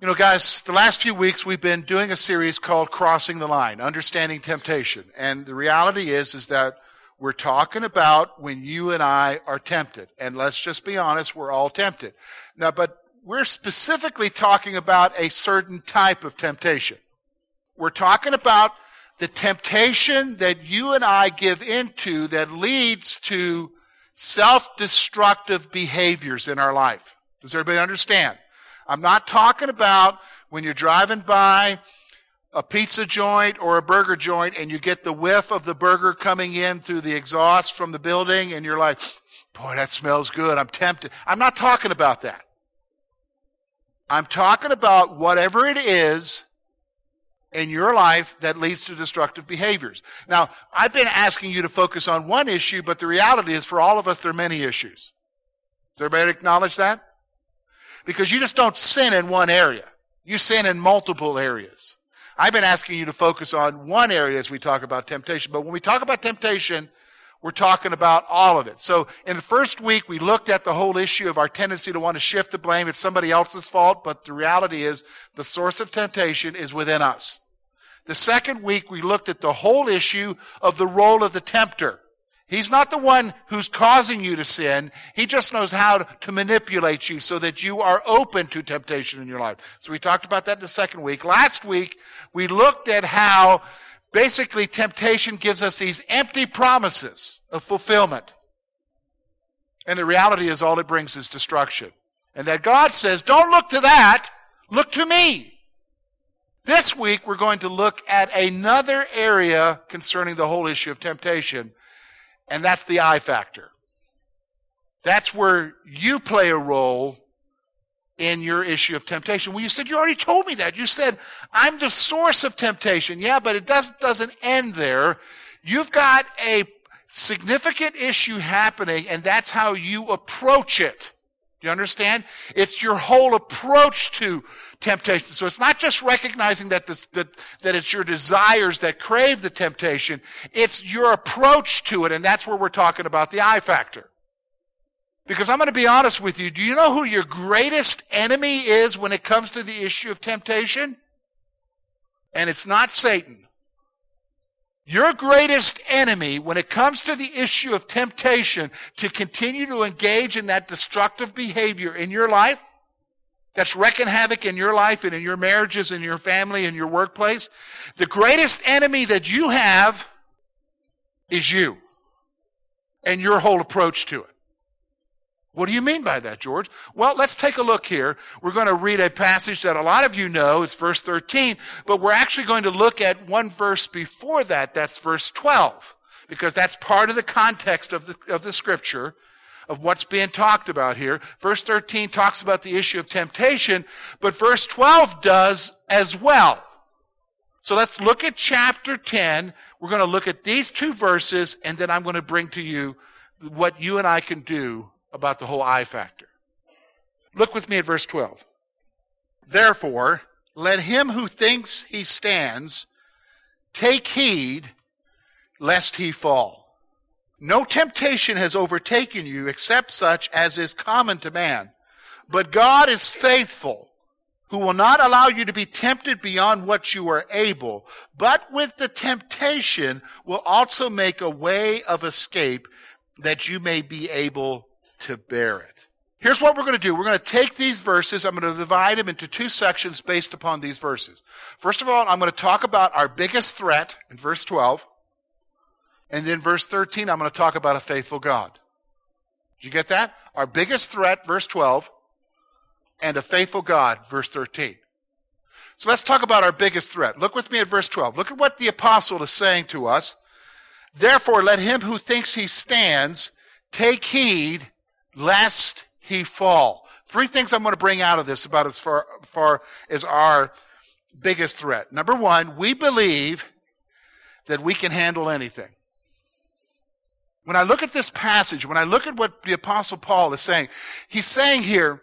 You know, guys, the last few weeks we've been doing a series called Crossing the Line, Understanding Temptation. And the reality is, is that we're talking about when you and I are tempted. And let's just be honest, we're all tempted. Now, but we're specifically talking about a certain type of temptation. We're talking about the temptation that you and I give into that leads to self-destructive behaviors in our life. Does everybody understand? I'm not talking about when you're driving by a pizza joint or a burger joint and you get the whiff of the burger coming in through the exhaust from the building and you're like, boy, that smells good. I'm tempted. I'm not talking about that. I'm talking about whatever it is in your life that leads to destructive behaviors. Now, I've been asking you to focus on one issue, but the reality is for all of us, there are many issues. Does everybody acknowledge that? Because you just don't sin in one area. You sin in multiple areas. I've been asking you to focus on one area as we talk about temptation. But when we talk about temptation, we're talking about all of it. So in the first week, we looked at the whole issue of our tendency to want to shift the blame. It's somebody else's fault, but the reality is the source of temptation is within us. The second week, we looked at the whole issue of the role of the tempter. He's not the one who's causing you to sin. He just knows how to manipulate you so that you are open to temptation in your life. So we talked about that in the second week. Last week, we looked at how basically temptation gives us these empty promises of fulfillment. And the reality is all it brings is destruction. And that God says, don't look to that, look to me. This week, we're going to look at another area concerning the whole issue of temptation and that's the I factor. That's where you play a role in your issue of temptation. Well, you said, you already told me that. You said, I'm the source of temptation. Yeah, but it does, doesn't end there. You've got a significant issue happening, and that's how you approach it. Do you understand? It's your whole approach to temptation. So it's not just recognizing that, this, that, that it's your desires that crave the temptation. It's your approach to it. And that's where we're talking about the I factor. Because I'm going to be honest with you. Do you know who your greatest enemy is when it comes to the issue of temptation? And it's not Satan. Your greatest enemy when it comes to the issue of temptation to continue to engage in that destructive behavior in your life, that's wrecking havoc in your life and in your marriages and your family and your workplace, the greatest enemy that you have is you and your whole approach to it. What do you mean by that, George? Well, let's take a look here. We're going to read a passage that a lot of you know. It's verse 13, but we're actually going to look at one verse before that. That's verse 12, because that's part of the context of the, of the scripture of what's being talked about here. Verse 13 talks about the issue of temptation, but verse 12 does as well. So let's look at chapter 10. We're going to look at these two verses, and then I'm going to bring to you what you and I can do about the whole I factor. Look with me at verse 12. Therefore, let him who thinks he stands take heed lest he fall. No temptation has overtaken you except such as is common to man. But God is faithful, who will not allow you to be tempted beyond what you are able, but with the temptation will also make a way of escape that you may be able to bear it. Here's what we're going to do. We're going to take these verses. I'm going to divide them into two sections based upon these verses. First of all, I'm going to talk about our biggest threat in verse 12. And then verse 13, I'm going to talk about a faithful God. Did you get that? Our biggest threat, verse 12, and a faithful God, verse 13. So let's talk about our biggest threat. Look with me at verse 12. Look at what the apostle is saying to us. Therefore, let him who thinks he stands take heed lest he fall. Three things I'm going to bring out of this about as far, far as our biggest threat. Number one, we believe that we can handle anything. When I look at this passage, when I look at what the Apostle Paul is saying, he's saying here,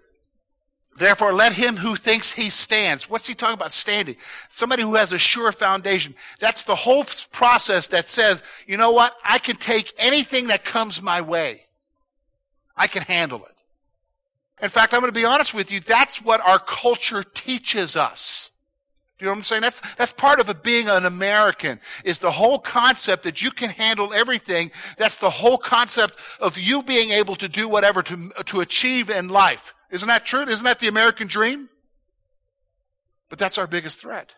Therefore, let him who thinks he stands. What's he talking about standing? Somebody who has a sure foundation. That's the whole process that says, you know what? I can take anything that comes my way. I can handle it. In fact, I'm going to be honest with you. That's what our culture teaches us. Do you know what I'm saying? That's, that's part of it being an American, is the whole concept that you can handle everything. That's the whole concept of you being able to do whatever to, to achieve in life. Isn't that true? Isn't that the American dream? But that's our biggest threat.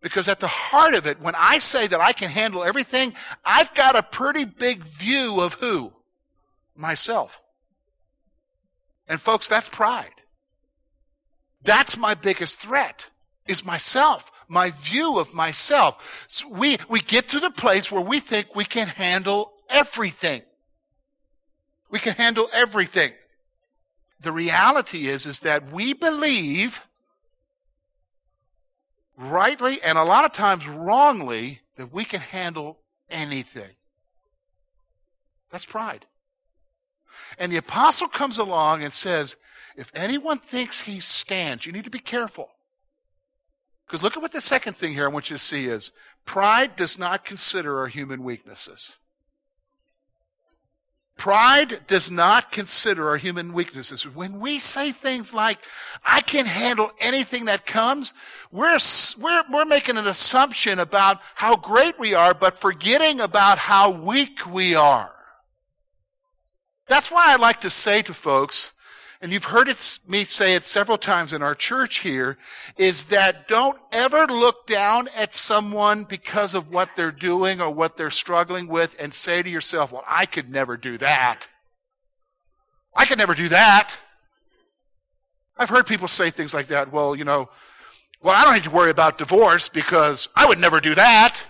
Because at the heart of it, when I say that I can handle everything, I've got a pretty big view of who? Myself. And folks, that's pride. That's my biggest threat, is myself, my view of myself. So we, we get to the place where we think we can handle everything. We can handle everything the reality is, is that we believe rightly and a lot of times wrongly that we can handle anything. That's pride. And the apostle comes along and says, if anyone thinks he stands, you need to be careful. Because look at what the second thing here I want you to see is pride does not consider our human weaknesses. Pride does not consider our human weaknesses. When we say things like, I can handle anything that comes, we're, we're, we're making an assumption about how great we are, but forgetting about how weak we are. That's why I like to say to folks, and you've heard it, me say it several times in our church here, is that don't ever look down at someone because of what they're doing or what they're struggling with and say to yourself, well, I could never do that. I could never do that. I've heard people say things like that. Well, you know, well, I don't need to worry about divorce because I would never do that.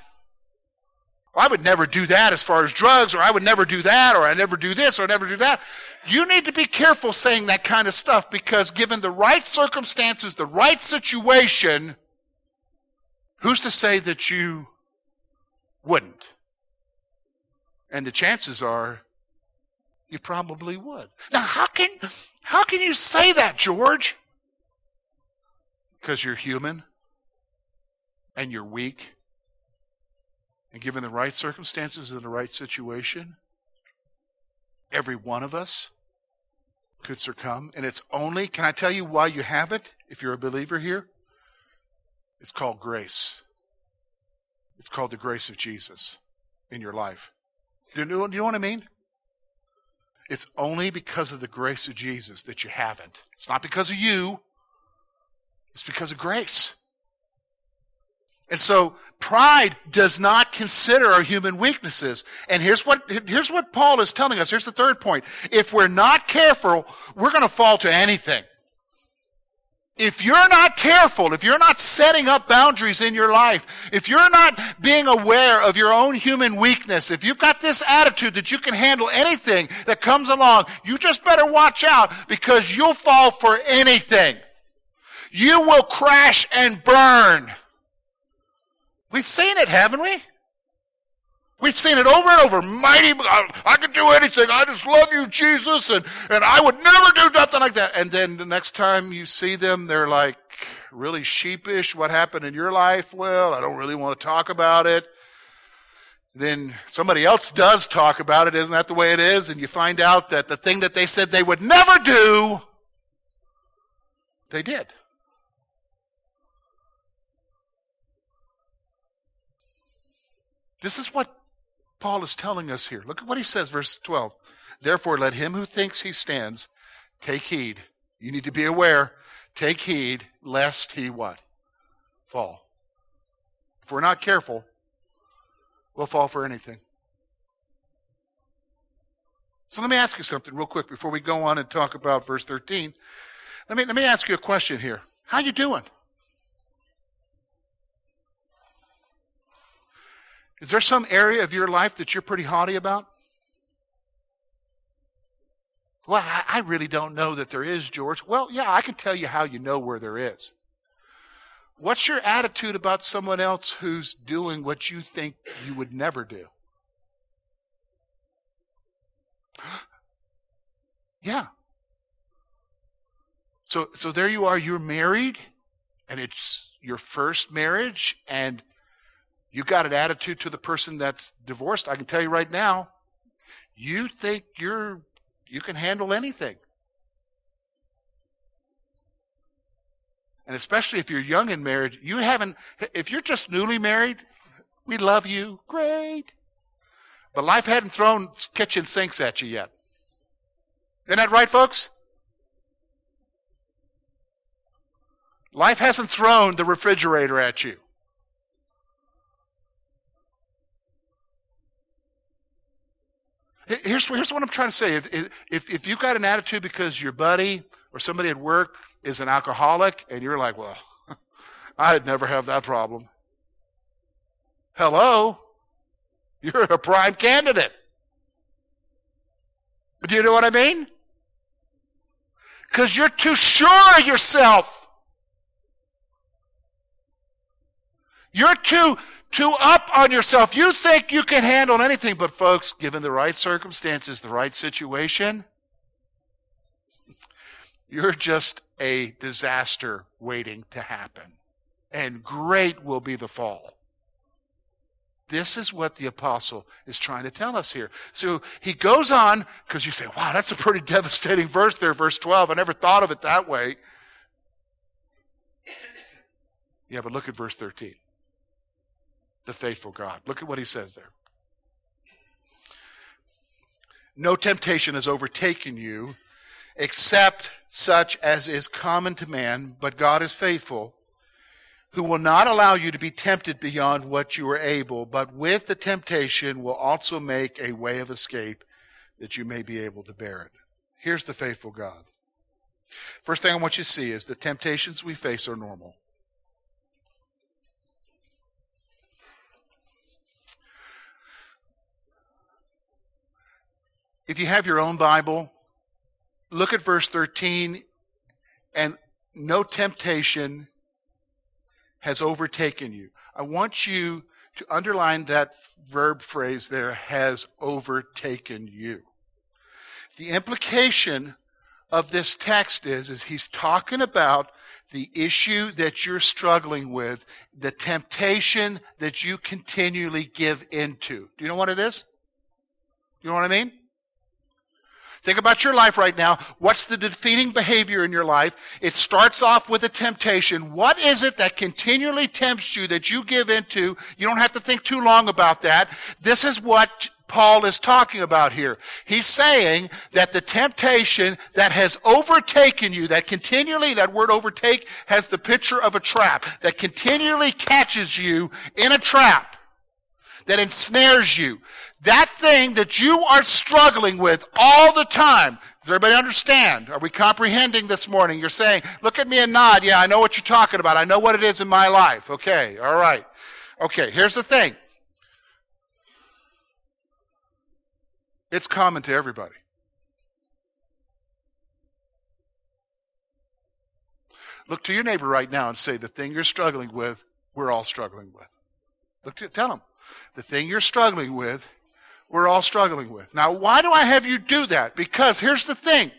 I would never do that as far as drugs, or I would never do that, or I never do this, or I never do that. You need to be careful saying that kind of stuff because given the right circumstances, the right situation, who's to say that you wouldn't? And the chances are you probably would. Now, how can, how can you say that, George? Because you're human and you're weak and given the right circumstances and the right situation, every one of us could succumb. And it's only, can I tell you why you have it if you're a believer here? It's called grace. It's called the grace of Jesus in your life. Do you know, do you know what I mean? It's only because of the grace of Jesus that you haven't. It's not because of you, it's because of grace. And so pride does not consider our human weaknesses. And here's what, here's what Paul is telling us. Here's the third point. If we're not careful, we're going to fall to anything. If you're not careful, if you're not setting up boundaries in your life, if you're not being aware of your own human weakness, if you've got this attitude that you can handle anything that comes along, you just better watch out because you'll fall for anything. You will crash and burn. We've seen it, haven't we? We've seen it over and over. Mighty, I, I can do anything. I just love you, Jesus, and, and I would never do nothing like that. And then the next time you see them, they're like really sheepish. What happened in your life? Well, I don't really want to talk about it. Then somebody else does talk about it. Isn't that the way it is? And you find out that the thing that they said they would never do, they did. This is what Paul is telling us here. Look at what he says, verse 12. Therefore, let him who thinks he stands take heed. You need to be aware. Take heed lest he what? Fall. If we're not careful, we'll fall for anything. So let me ask you something real quick before we go on and talk about verse 13. Let me, let me ask you a question here. How you doing? Is there some area of your life that you're pretty haughty about? Well, I really don't know that there is, George. Well, yeah, I can tell you how you know where there is. What's your attitude about someone else who's doing what you think you would never do? yeah. So, so there you are, you're married, and it's your first marriage, and you got an attitude to the person that's divorced. I can tell you right now, you think you're you can handle anything. And especially if you're young in marriage, you haven't, if you're just newly married, we love you, great. But life hadn't thrown kitchen sinks at you yet. Isn't that right, folks? Life hasn't thrown the refrigerator at you. Here's, here's what I'm trying to say. If, if, if you've got an attitude because your buddy or somebody at work is an alcoholic and you're like, well, I'd never have that problem. Hello? You're a prime candidate. Do you know what I mean? Because you're too sure of yourself. You're too too up on yourself. You think you can handle anything, but folks, given the right circumstances, the right situation, you're just a disaster waiting to happen. And great will be the fall. This is what the apostle is trying to tell us here. So he goes on, because you say, wow, that's a pretty devastating verse there, verse 12. I never thought of it that way. Yeah, but look at verse 13 the faithful God. Look at what he says there. No temptation has overtaken you except such as is common to man, but God is faithful, who will not allow you to be tempted beyond what you are able, but with the temptation will also make a way of escape that you may be able to bear it. Here's the faithful God. First thing I want you to see is the temptations we face are normal. If you have your own Bible, look at verse 13 and no temptation has overtaken you. I want you to underline that verb phrase there has overtaken you. The implication of this text is, is he's talking about the issue that you're struggling with, the temptation that you continually give into. Do you know what it is? Do you know what I mean? Think about your life right now. What's the defeating behavior in your life? It starts off with a temptation. What is it that continually tempts you that you give into? You don't have to think too long about that. This is what Paul is talking about here. He's saying that the temptation that has overtaken you, that continually, that word overtake has the picture of a trap, that continually catches you in a trap, that ensnares you, that thing that you are struggling with all the time. Does everybody understand? Are we comprehending this morning? You're saying, look at me and nod. Yeah, I know what you're talking about. I know what it is in my life. Okay, all right. Okay, here's the thing. It's common to everybody. Look to your neighbor right now and say, the thing you're struggling with, we're all struggling with. Look to, tell them, the thing you're struggling with, we're all struggling with. Now, why do I have you do that? Because here's the thing.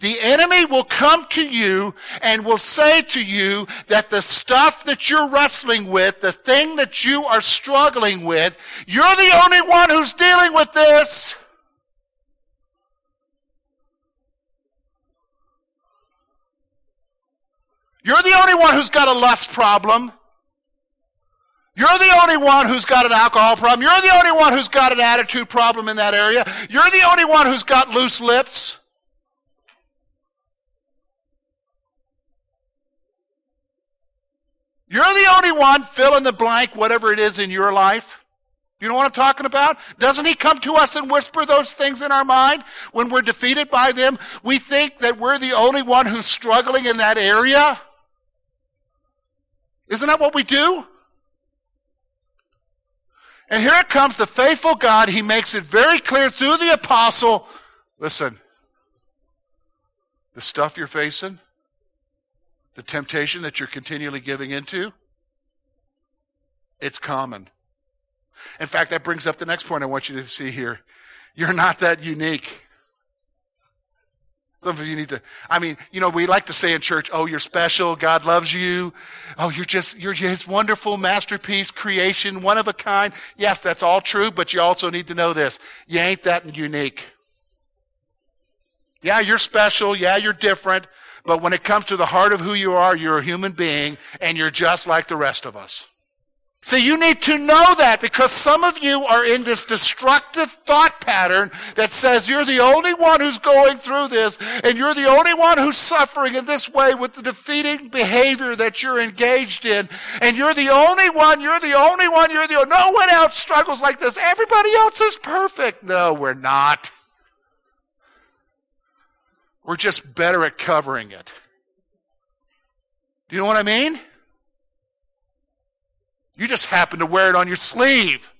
The enemy will come to you and will say to you that the stuff that you're wrestling with, the thing that you are struggling with, you're the only one who's dealing with this. You're the only one who's got a lust problem. You're the only one who's got an alcohol problem. You're the only one who's got an attitude problem in that area. You're the only one who's got loose lips. You're the only one, fill in the blank, whatever it is in your life. You know what I'm talking about? Doesn't he come to us and whisper those things in our mind when we're defeated by them? We think that we're the only one who's struggling in that area. Isn't that what we do? And here it comes the faithful God. He makes it very clear through the apostle listen, the stuff you're facing, the temptation that you're continually giving into, it's common. In fact, that brings up the next point I want you to see here. You're not that unique. Some of you need to, I mean, you know, we like to say in church, oh, you're special, God loves you. Oh, you're just, you're his wonderful masterpiece, creation, one of a kind. Yes, that's all true, but you also need to know this. You ain't that unique. Yeah, you're special. Yeah, you're different. But when it comes to the heart of who you are, you're a human being and you're just like the rest of us. See, you need to know that because some of you are in this destructive thought pattern that says you're the only one who's going through this and you're the only one who's suffering in this way with the defeating behavior that you're engaged in. And you're the only one, you're the only one, you're the, no one else struggles like this. Everybody else is perfect. No, we're not. We're just better at covering it. Do you know what I mean? You just happen to wear it on your sleeve.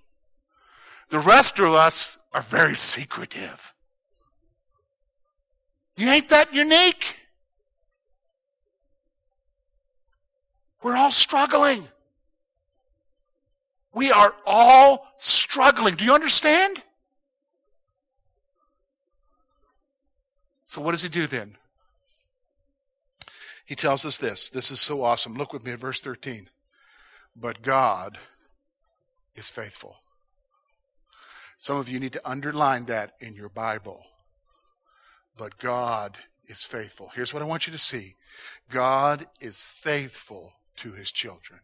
The rest of us are very secretive. You ain't that unique. We're all struggling. We are all struggling. Do you understand? So, what does he do then? He tells us this. This is so awesome. Look with me at verse 13. But God is faithful. Some of you need to underline that in your Bible. But God is faithful. Here's what I want you to see God is faithful to his children.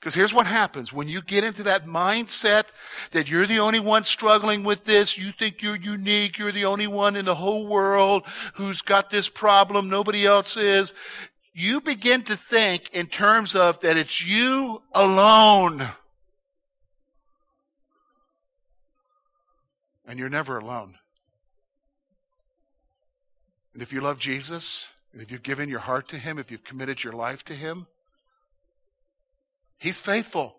Because here's what happens when you get into that mindset that you're the only one struggling with this, you think you're unique, you're the only one in the whole world who's got this problem, nobody else is you begin to think in terms of that it's you alone. And you're never alone. And if you love Jesus, and if you've given your heart to Him, if you've committed your life to Him, He's faithful.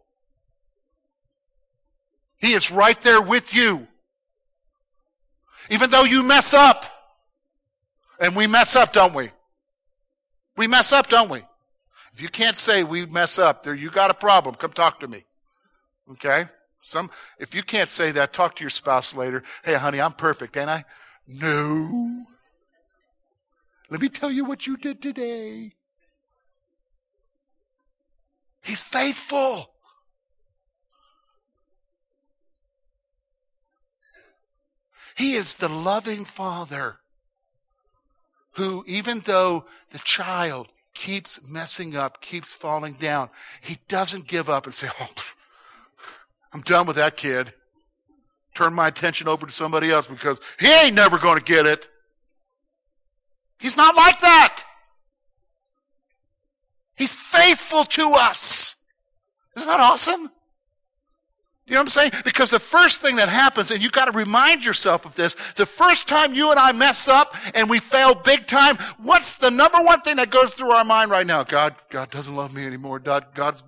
He is right there with you. Even though you mess up. And we mess up, don't we? We mess up, don't we? If you can't say we mess up, there you got a problem. Come talk to me. Okay? Some if you can't say that, talk to your spouse later. Hey honey, I'm perfect, ain't I? No. Let me tell you what you did today. He's faithful. He is the loving Father who, even though the child keeps messing up, keeps falling down, he doesn't give up and say, Oh, I'm done with that kid. Turn my attention over to somebody else because he ain't never going to get it. He's not like that. He's faithful to us. Isn't that awesome? You know what I'm saying? Because the first thing that happens, and you've got to remind yourself of this, the first time you and I mess up and we fail big time, what's the number one thing that goes through our mind right now? God, God doesn't love me anymore. God, God's,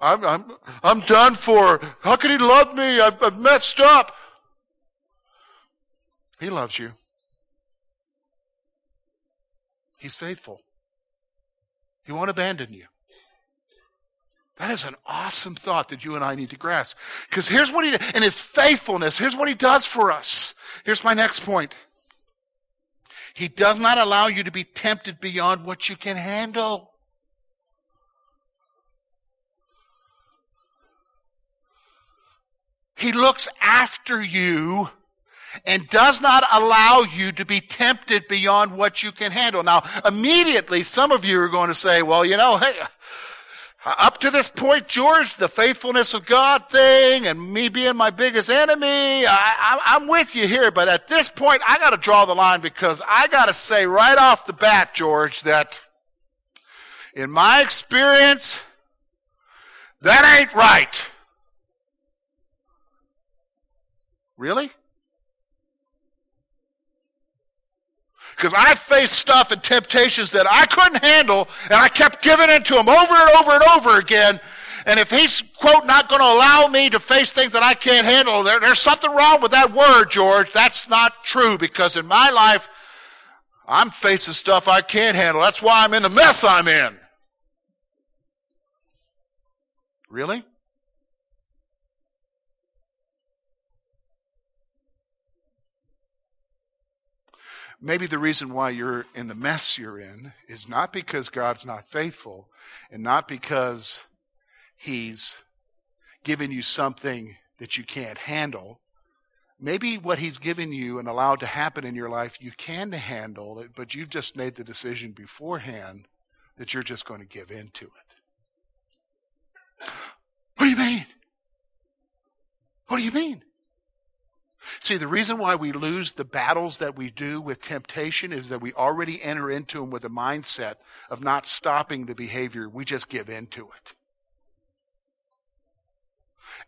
I'm, I'm, I'm done for. How can He love me? I've, I've messed up. He loves you. He's faithful. He won't abandon you. That is an awesome thought that you and I need to grasp. Because here's what he, and his faithfulness, here's what he does for us. Here's my next point. He does not allow you to be tempted beyond what you can handle. He looks after you and does not allow you to be tempted beyond what you can handle. Now, immediately, some of you are going to say, well, you know, hey, Uh, up to this point, George, the faithfulness of God thing and me being my biggest enemy, I, am with you here. But at this point, I got to draw the line because I got to say right off the bat, George, that in my experience, that ain't right. Really? Because I faced stuff and temptations that I couldn't handle, and I kept giving in to him over and over and over again. And if he's, quote, not going to allow me to face things that I can't handle, there, there's something wrong with that word, George. That's not true because in my life, I'm facing stuff I can't handle. That's why I'm in the mess I'm in. Really? Maybe the reason why you're in the mess you're in is not because God's not faithful and not because He's given you something that you can't handle. Maybe what He's given you and allowed to happen in your life, you can handle it, but you've just made the decision beforehand that you're just going to give in to it. What do you mean? What do you mean? See, the reason why we lose the battles that we do with temptation is that we already enter into them with a mindset of not stopping the behavior. We just give into it.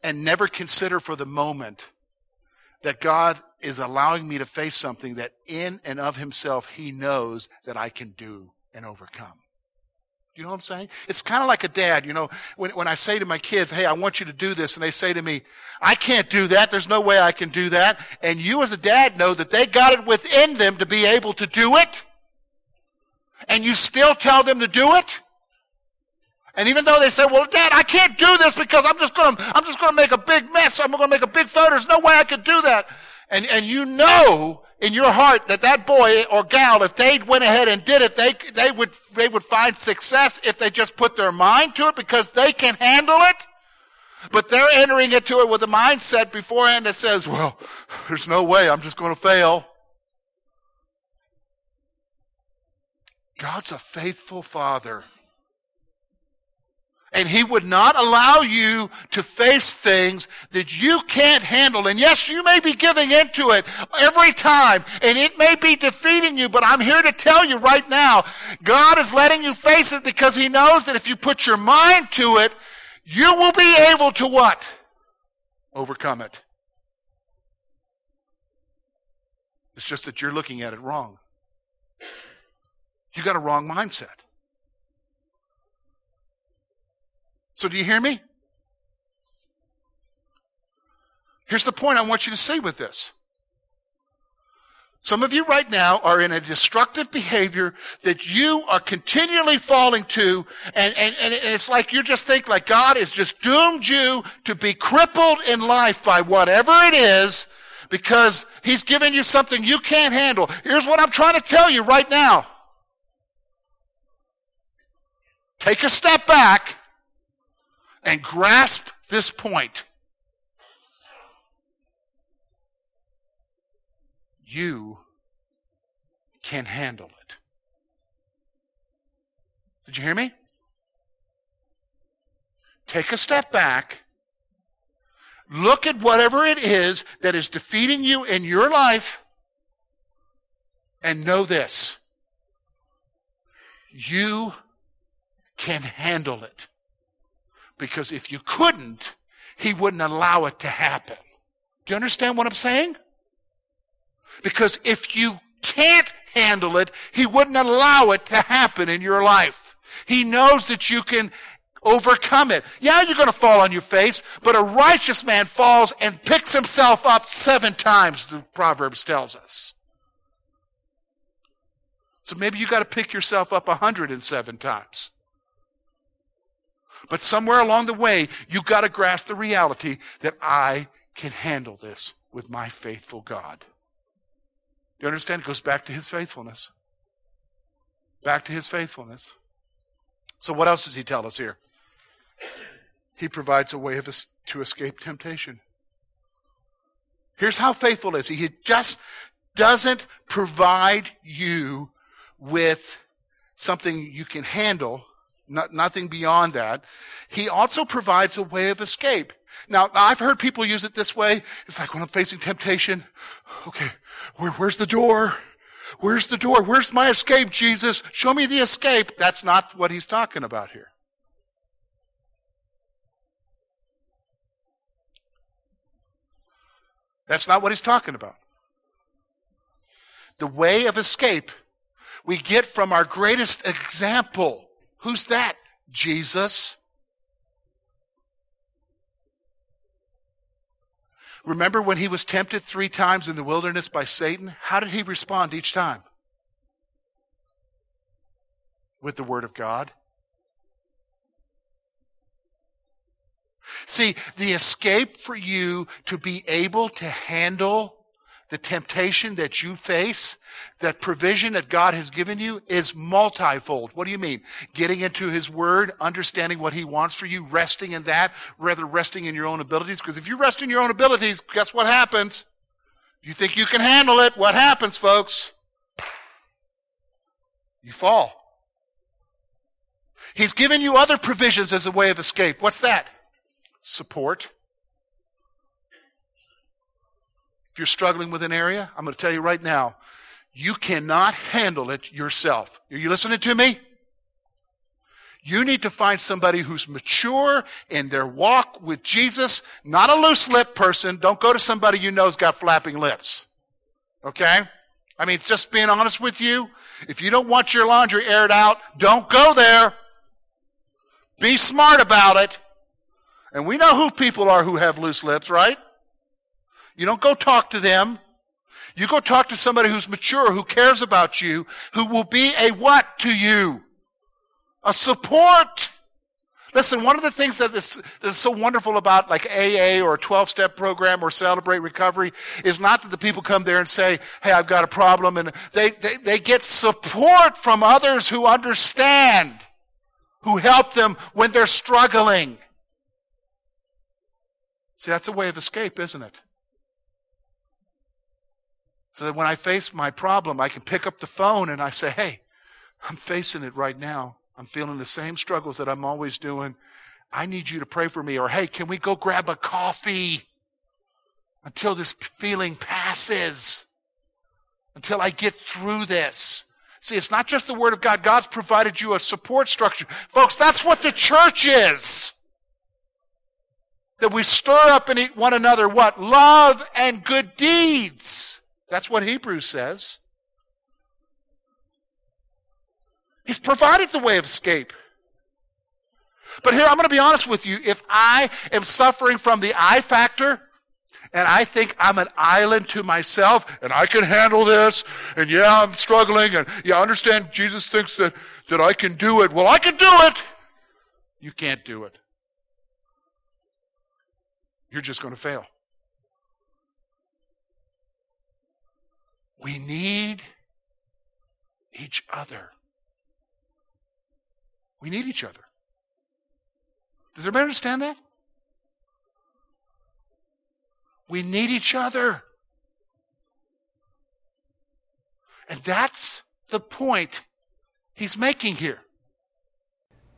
And never consider for the moment that God is allowing me to face something that in and of himself he knows that I can do and overcome. You know what I'm saying? It's kind of like a dad, you know, when, when I say to my kids, hey, I want you to do this, and they say to me, I can't do that. There's no way I can do that. And you as a dad know that they got it within them to be able to do it. And you still tell them to do it. And even though they say, well, dad, I can't do this because I'm just gonna, I'm just gonna make a big mess. I'm gonna make a big photo. There's no way I could do that. And, and you know in your heart that that boy or gal, if they went ahead and did it, they, they would, they would find success if they just put their mind to it because they can handle it. But they're entering into it with a mindset beforehand that says, well, there's no way I'm just going to fail. God's a faithful father and he would not allow you to face things that you can't handle. And yes, you may be giving into it every time, and it may be defeating you, but I'm here to tell you right now, God is letting you face it because he knows that if you put your mind to it, you will be able to what? Overcome it. It's just that you're looking at it wrong. You got a wrong mindset. So, do you hear me? Here's the point I want you to see with this. Some of you right now are in a destructive behavior that you are continually falling to, and, and, and it's like you just think like God has just doomed you to be crippled in life by whatever it is because He's given you something you can't handle. Here's what I'm trying to tell you right now. Take a step back and grasp this point. You can handle it. Did you hear me? Take a step back. Look at whatever it is that is defeating you in your life and know this. You can handle it. Because if you couldn't, he wouldn't allow it to happen. Do you understand what I'm saying? Because if you can't handle it, he wouldn't allow it to happen in your life. He knows that you can overcome it. Yeah, you're going to fall on your face, but a righteous man falls and picks himself up seven times, the Proverbs tells us. So maybe you got to pick yourself up a 107 times. But somewhere along the way, you've got to grasp the reality that I can handle this with my faithful God. Do you understand? It goes back to his faithfulness. Back to his faithfulness. So, what else does he tell us here? He provides a way of to escape temptation. Here's how faithful is he. He just doesn't provide you with something you can handle not, nothing beyond that. He also provides a way of escape. Now, I've heard people use it this way. It's like when I'm facing temptation, okay, where, where's the door? Where's the door? Where's my escape, Jesus? Show me the escape. That's not what he's talking about here. That's not what he's talking about. The way of escape we get from our greatest example Who's that? Jesus. Remember when he was tempted three times in the wilderness by Satan? How did he respond each time? with the Word of God. See, the escape for you to be able to handle the temptation that you face, that provision that God has given you is multifold. What do you mean? Getting into His Word, understanding what He wants for you, resting in that, rather resting in your own abilities. Because if you rest in your own abilities, guess what happens? You think you can handle it. What happens, folks? You fall. He's given you other provisions as a way of escape. What's that? Support. If you're struggling with an area, I'm going to tell you right now, you cannot handle it yourself. Are you listening to me? You need to find somebody who's mature in their walk with Jesus, not a loose lip person. Don't go to somebody you know's got flapping lips. Okay? I mean, just being honest with you. If you don't want your laundry aired out, don't go there. Be smart about it. And we know who people are who have loose lips, right? You don't go talk to them. You go talk to somebody who's mature, who cares about you, who will be a what to you? A support. Listen, one of the things that is, that is so wonderful about like AA or a 12 step program or Celebrate Recovery is not that the people come there and say, Hey, I've got a problem. And they, they, they get support from others who understand, who help them when they're struggling. See, that's a way of escape, isn't it? So that when I face my problem, I can pick up the phone and I say, Hey, I'm facing it right now. I'm feeling the same struggles that I'm always doing. I need you to pray for me. Or, hey, can we go grab a coffee until this feeling passes? Until I get through this. See, it's not just the Word of God. God's provided you a support structure. Folks, that's what the church is. That we stir up in one another what? Love and good deeds. That's what Hebrews says. He's provided the way of escape. But here, I'm going to be honest with you. If I am suffering from the I factor, and I think I'm an island to myself, and I can handle this, and yeah, I'm struggling, and yeah, I understand Jesus thinks that, that I can do it. Well, I can do it. You can't do it. You're just going to fail. We need each other. We need each other. Does everybody understand that? We need each other. And that's the point he's making here.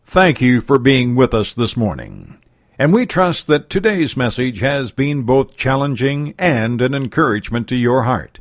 Thank you for being with us this morning. And we trust that today's message has been both challenging and an encouragement to your heart.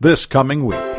this coming week.